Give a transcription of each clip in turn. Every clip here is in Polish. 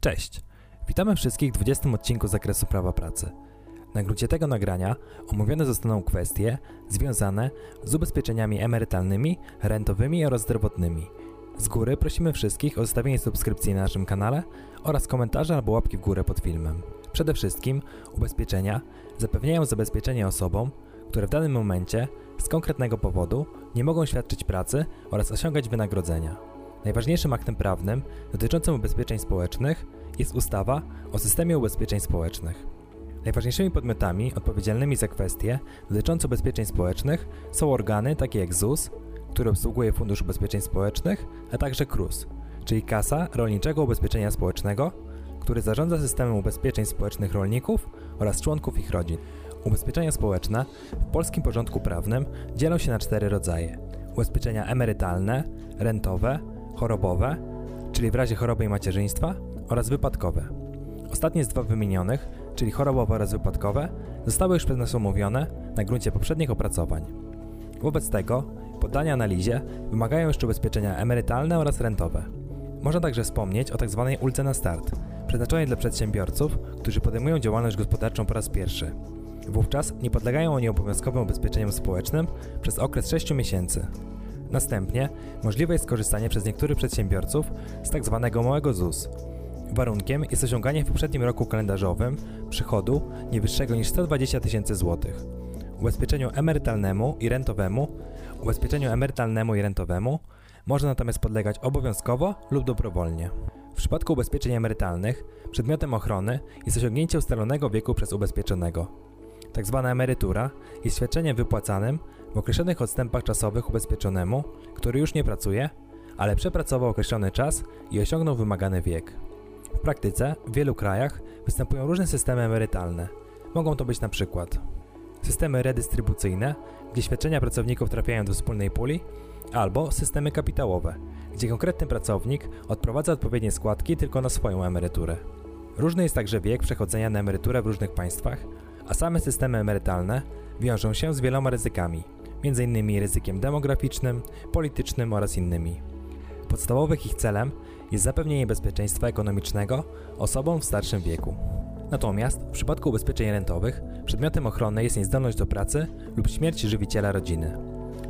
Cześć! Witamy wszystkich w 20 odcinku zakresu prawa pracy. Na gruncie tego nagrania omówione zostaną kwestie związane z ubezpieczeniami emerytalnymi, rentowymi oraz zdrowotnymi. Z góry prosimy wszystkich o zostawienie subskrypcji na naszym kanale oraz komentarza albo łapki w górę pod filmem. Przede wszystkim ubezpieczenia zapewniają zabezpieczenie osobom, które w danym momencie z konkretnego powodu nie mogą świadczyć pracy oraz osiągać wynagrodzenia. Najważniejszym aktem prawnym dotyczącym ubezpieczeń społecznych jest ustawa o systemie ubezpieczeń społecznych. Najważniejszymi podmiotami odpowiedzialnymi za kwestie dotyczące ubezpieczeń społecznych są organy takie jak ZUS, który obsługuje Fundusz Ubezpieczeń Społecznych, a także KRUS, czyli Kasa Rolniczego Ubezpieczenia Społecznego, który zarządza systemem ubezpieczeń społecznych rolników oraz członków ich rodzin. Ubezpieczenia społeczne w polskim porządku prawnym dzielą się na cztery rodzaje: ubezpieczenia emerytalne, rentowe, chorobowe, czyli w razie choroby i macierzyństwa, oraz wypadkowe. Ostatnie z dwa wymienionych, czyli chorobowe oraz wypadkowe, zostały już przez nas omówione na gruncie poprzednich opracowań. Wobec tego poddania analizie wymagają jeszcze ubezpieczenia emerytalne oraz rentowe. Można także wspomnieć o tzw. Tak ulce na start, przeznaczonej dla przedsiębiorców, którzy podejmują działalność gospodarczą po raz pierwszy. Wówczas nie podlegają oni obowiązkowym ubezpieczeniom społecznym przez okres 6 miesięcy. Następnie możliwe jest skorzystanie przez niektórych przedsiębiorców z. Tak małego ZUS. Warunkiem jest osiąganie w poprzednim roku kalendarzowym przychodu nie wyższego niż 120 tysięcy złotych. Ubezpieczeniu emerytalnemu i rentowemu ubezpieczeniu emerytalnemu i rentowemu można natomiast podlegać obowiązkowo lub dobrowolnie. W przypadku ubezpieczeń emerytalnych przedmiotem ochrony jest osiągnięcie ustalonego wieku przez ubezpieczonego. Tak zwana emerytura jest świadczeniem wypłacanym w określonych odstępach czasowych ubezpieczonemu, który już nie pracuje, ale przepracował określony czas i osiągnął wymagany wiek. W praktyce w wielu krajach występują różne systemy emerytalne. Mogą to być na przykład systemy redystrybucyjne, gdzie świadczenia pracowników trafiają do wspólnej puli, albo systemy kapitałowe, gdzie konkretny pracownik odprowadza odpowiednie składki tylko na swoją emeryturę. Różny jest także wiek przechodzenia na emeryturę w różnych państwach, a same systemy emerytalne wiążą się z wieloma ryzykami, m.in. ryzykiem demograficznym, politycznym oraz innymi. Podstawowym ich celem jest zapewnienie bezpieczeństwa ekonomicznego osobom w starszym wieku. Natomiast w przypadku ubezpieczeń rentowych przedmiotem ochrony jest niezdolność do pracy lub śmierć żywiciela rodziny.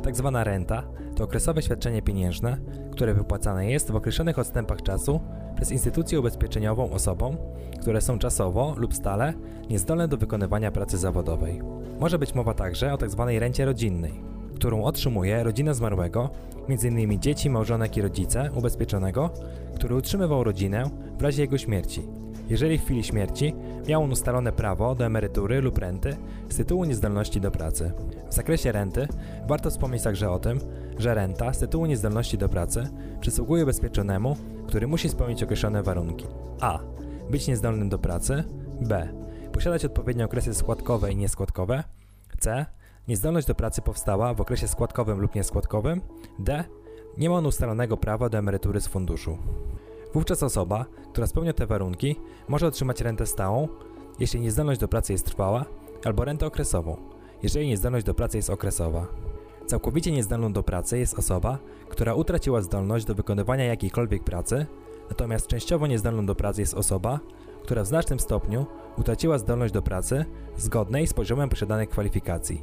Tak zwana renta to okresowe świadczenie pieniężne, które wypłacane jest w określonych odstępach czasu przez instytucję ubezpieczeniową osobom, które są czasowo lub stale niezdolne do wykonywania pracy zawodowej. Może być mowa także o tzw. Tak rencie rodzinnej, którą otrzymuje rodzina zmarłego, m.in. dzieci, małżonek i rodzice ubezpieczonego, który utrzymywał rodzinę w razie jego śmierci, jeżeli w chwili śmierci miał on ustalone prawo do emerytury lub renty z tytułu niezdolności do pracy. W zakresie renty warto wspomnieć także o tym, że renta z tytułu niezdolności do pracy przysługuje ubezpieczonemu, który musi spełnić określone warunki. A. Być niezdolnym do pracy. B. Posiadać odpowiednie okresy składkowe i nieskładkowe. C. Niezdolność do pracy powstała w okresie składkowym lub nieskładkowym. D. Nie ma on ustalonego prawa do emerytury z funduszu. Wówczas osoba, która spełnia te warunki, może otrzymać rentę stałą, jeśli niezdolność do pracy jest trwała, albo rentę okresową, jeżeli niezdolność do pracy jest okresowa. Całkowicie niezdolną do pracy jest osoba, która utraciła zdolność do wykonywania jakiejkolwiek pracy, natomiast częściowo niezdolną do pracy jest osoba, która w znacznym stopniu utraciła zdolność do pracy zgodnej z poziomem posiadanych kwalifikacji.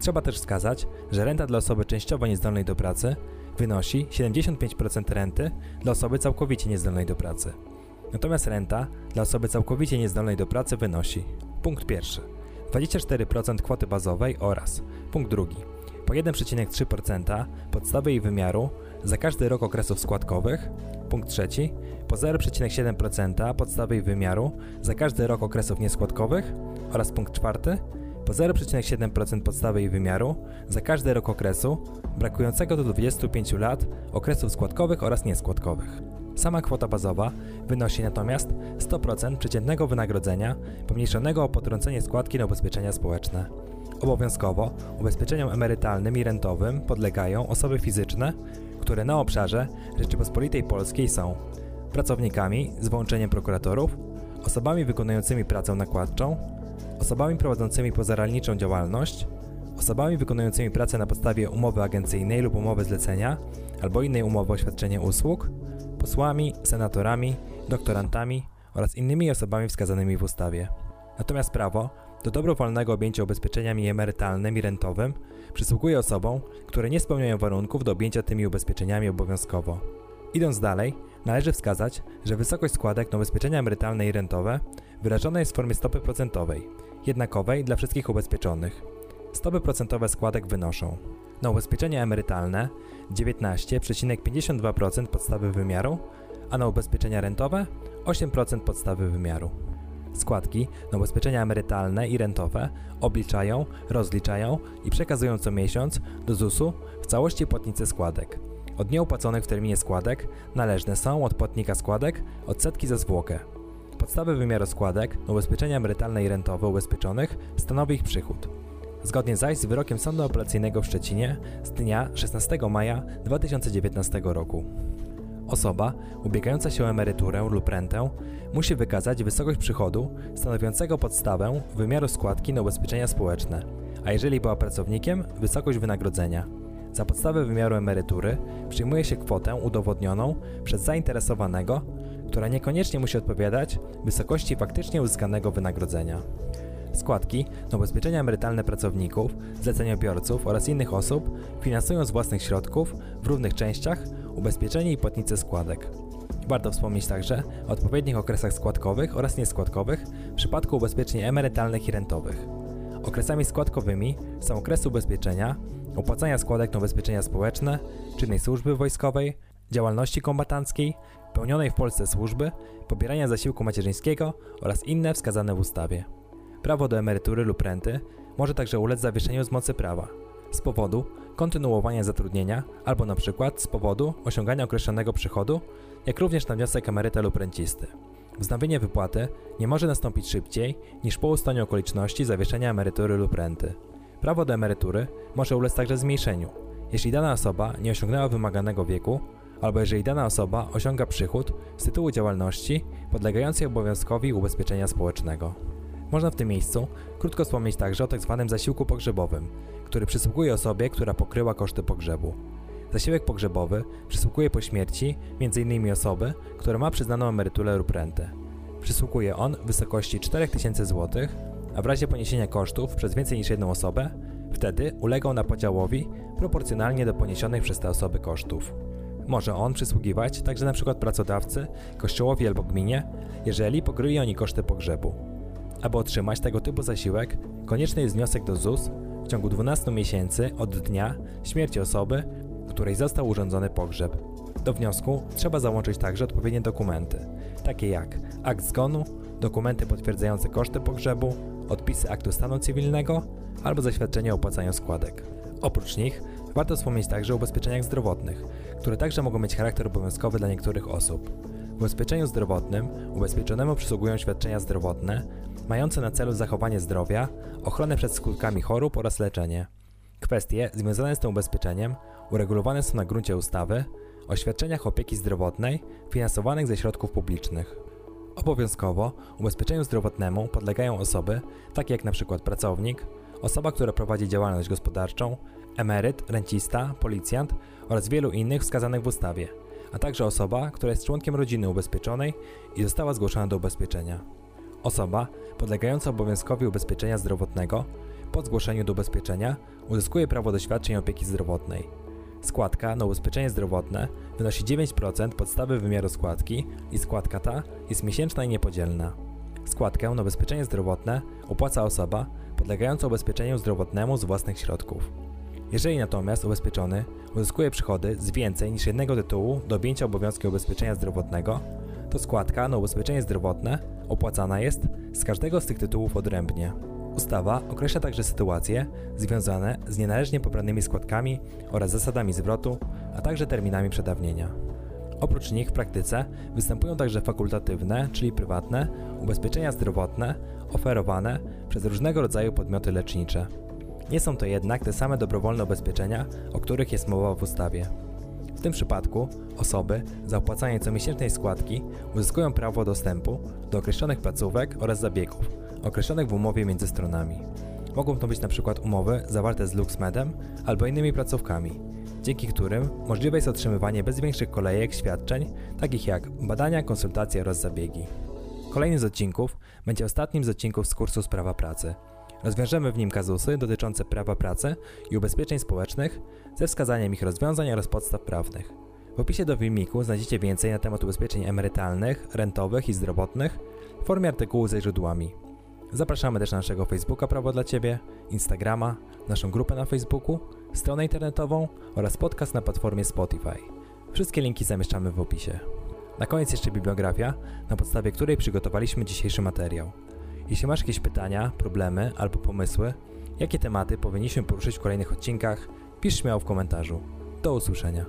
Trzeba też wskazać, że renta dla osoby częściowo niezdolnej do pracy wynosi 75% renty dla osoby całkowicie niezdolnej do pracy. Natomiast renta dla osoby całkowicie niezdolnej do pracy wynosi punkt pierwszy 24% kwoty bazowej oraz punkt drugi po 1,3% podstawy jej wymiaru za każdy rok okresów składkowych, punkt trzeci po 0,7% podstawy wymiaru za każdy rok okresów nieskładkowych oraz punkt czwarty po 0,7% podstawy jej wymiaru za każdy rok okresu brakującego do 25 lat okresów składkowych oraz nieskładkowych. Sama kwota bazowa wynosi natomiast 100% przeciętnego wynagrodzenia pomniejszonego o potrącenie składki na ubezpieczenia społeczne. Obowiązkowo ubezpieczeniom emerytalnym i rentowym podlegają osoby fizyczne, które na obszarze Rzeczypospolitej Polskiej są pracownikami z wyłączeniem prokuratorów, osobami wykonującymi pracę nakładczą, osobami prowadzącymi pozarolniczą działalność, osobami wykonującymi pracę na podstawie umowy agencyjnej lub umowy zlecenia albo innej umowy o świadczenie usług, posłami, senatorami, doktorantami, oraz innymi osobami wskazanymi w ustawie. Natomiast prawo do dobrowolnego objęcia ubezpieczeniami emerytalnym i rentowym przysługuje osobom, które nie spełniają warunków do objęcia tymi ubezpieczeniami obowiązkowo. Idąc dalej, należy wskazać, że wysokość składek na ubezpieczenia emerytalne i rentowe wyrażona jest w formie stopy procentowej, jednakowej dla wszystkich ubezpieczonych. Stopy procentowe składek wynoszą na ubezpieczenia emerytalne 19,52% podstawy wymiaru, a na ubezpieczenia rentowe 8% podstawy wymiaru. Składki na ubezpieczenia emerytalne i rentowe obliczają, rozliczają i przekazują co miesiąc do ZUS-u w całości płatnicy składek. Od nieopłaconych w terminie składek należne są od płatnika składek odsetki za zwłokę. Podstawy wymiaru składek na ubezpieczenia emerytalne i rentowe ubezpieczonych stanowi ich przychód. Zgodnie zaś z wyrokiem Sądu Apelacyjnego w Szczecinie z dnia 16 maja 2019 roku. Osoba ubiegająca się o emeryturę lub rentę musi wykazać wysokość przychodu stanowiącego podstawę wymiaru składki na ubezpieczenia społeczne, a jeżeli była pracownikiem, wysokość wynagrodzenia. Za podstawę wymiaru emerytury przyjmuje się kwotę udowodnioną przez zainteresowanego, która niekoniecznie musi odpowiadać wysokości faktycznie uzyskanego wynagrodzenia. Składki na ubezpieczenia emerytalne pracowników, zleceniobiorców oraz innych osób finansują z własnych środków w równych częściach ubezpieczenie i płatnice składek. Warto wspomnieć także o odpowiednich okresach składkowych oraz nieskładkowych w przypadku ubezpieczeń emerytalnych i rentowych. Okresami składkowymi są okresy ubezpieczenia, opłacania składek na ubezpieczenia społeczne, czynnej służby wojskowej, działalności kombatanckiej, pełnionej w Polsce służby, pobierania zasiłku macierzyńskiego oraz inne wskazane w ustawie. Prawo do emerytury lub renty może także ulec zawieszeniu z mocy prawa z powodu kontynuowania zatrudnienia albo na przykład z powodu osiągania określonego przychodu, jak również na wniosek emeryta lub rencisty. Wznowienie wypłaty nie może nastąpić szybciej niż po ustaniu okoliczności zawieszenia emerytury lub renty. Prawo do emerytury może ulec także zmniejszeniu, jeśli dana osoba nie osiągnęła wymaganego wieku albo jeżeli dana osoba osiąga przychód z tytułu działalności podlegającej obowiązkowi ubezpieczenia społecznego. Można w tym miejscu krótko wspomnieć także o tzw. Tak zasiłku pogrzebowym, który przysługuje osobie, która pokryła koszty pogrzebu. Zasiłek pogrzebowy przysługuje po śmierci m.in. osoby, która ma przyznaną emeryturę lub rentę. Przysługuje on w wysokości 4000 zł, a w razie poniesienia kosztów przez więcej niż jedną osobę, wtedy ulegał na podziałowi proporcjonalnie do poniesionych przez te osoby kosztów. Może on przysługiwać także np. pracodawcy, kościołowi albo gminie, jeżeli pokryli oni koszty pogrzebu. Aby otrzymać tego typu zasiłek, konieczny jest wniosek do ZUS w ciągu 12 miesięcy od dnia śmierci osoby, której został urządzony pogrzeb. Do wniosku trzeba załączyć także odpowiednie dokumenty, takie jak akt zgonu, dokumenty potwierdzające koszty pogrzebu, odpisy aktu stanu cywilnego albo zaświadczenie o opłacaniu składek. Oprócz nich warto wspomnieć także o ubezpieczeniach zdrowotnych, które także mogą mieć charakter obowiązkowy dla niektórych osób. W ubezpieczeniu zdrowotnym ubezpieczonemu przysługują świadczenia zdrowotne mające na celu zachowanie zdrowia, ochronę przed skutkami chorób oraz leczenie. Kwestie związane z tym ubezpieczeniem uregulowane są na gruncie ustawy o świadczeniach opieki zdrowotnej finansowanych ze środków publicznych. Obowiązkowo ubezpieczeniu zdrowotnemu podlegają osoby takie jak np. pracownik, osoba, która prowadzi działalność gospodarczą, emeryt, rencista, policjant oraz wielu innych wskazanych w ustawie, a także osoba, która jest członkiem rodziny ubezpieczonej i została zgłoszona do ubezpieczenia. Osoba podlegająca obowiązkowi ubezpieczenia zdrowotnego po zgłoszeniu do ubezpieczenia uzyskuje prawo do świadczeń opieki zdrowotnej. Składka na ubezpieczenie zdrowotne wynosi 9% podstawy wymiaru składki i składka ta jest miesięczna i niepodzielna. Składkę na ubezpieczenie zdrowotne opłaca osoba podlegająca ubezpieczeniu zdrowotnemu z własnych środków. Jeżeli natomiast ubezpieczony uzyskuje przychody z więcej niż jednego tytułu do objęcia obowiązku ubezpieczenia zdrowotnego, to składka na ubezpieczenie zdrowotne opłacana jest z każdego z tych tytułów odrębnie. Ustawa określa także sytuacje związane z nienależnie pobranymi składkami oraz zasadami zwrotu, a także terminami przedawnienia. Oprócz nich w praktyce występują także fakultatywne, czyli prywatne, ubezpieczenia zdrowotne oferowane przez różnego rodzaju podmioty lecznicze. Nie są to jednak te same dobrowolne ubezpieczenia, o których jest mowa w ustawie. W tym przypadku osoby za comiesięcznej składki uzyskują prawo dostępu do określonych placówek oraz zabiegów, określonych w umowie między stronami. Mogą to być np. umowy zawarte z LuxMedem albo innymi placówkami, dzięki którym możliwe jest otrzymywanie bez większych kolejek świadczeń, takich jak badania, konsultacje oraz zabiegi. Kolejny z odcinków będzie ostatnim z odcinków z kursu z prawa pracy. Rozwiążemy w nim kazusy dotyczące prawa pracy i ubezpieczeń społecznych ze wskazaniem ich rozwiązań oraz podstaw prawnych. W opisie do filmiku znajdziecie więcej na temat ubezpieczeń emerytalnych, rentowych i zdrowotnych w formie artykułu ze źródłami. Zapraszamy też na naszego Facebooka Prawo dla Ciebie, Instagrama, naszą grupę na Facebooku, stronę internetową oraz podcast na platformie Spotify. Wszystkie linki zamieszczamy w opisie. Na koniec jeszcze bibliografia, na podstawie której przygotowaliśmy dzisiejszy materiał. Jeśli masz jakieś pytania, problemy albo pomysły, jakie tematy powinniśmy poruszyć w kolejnych odcinkach, pisz śmiało w komentarzu. Do usłyszenia.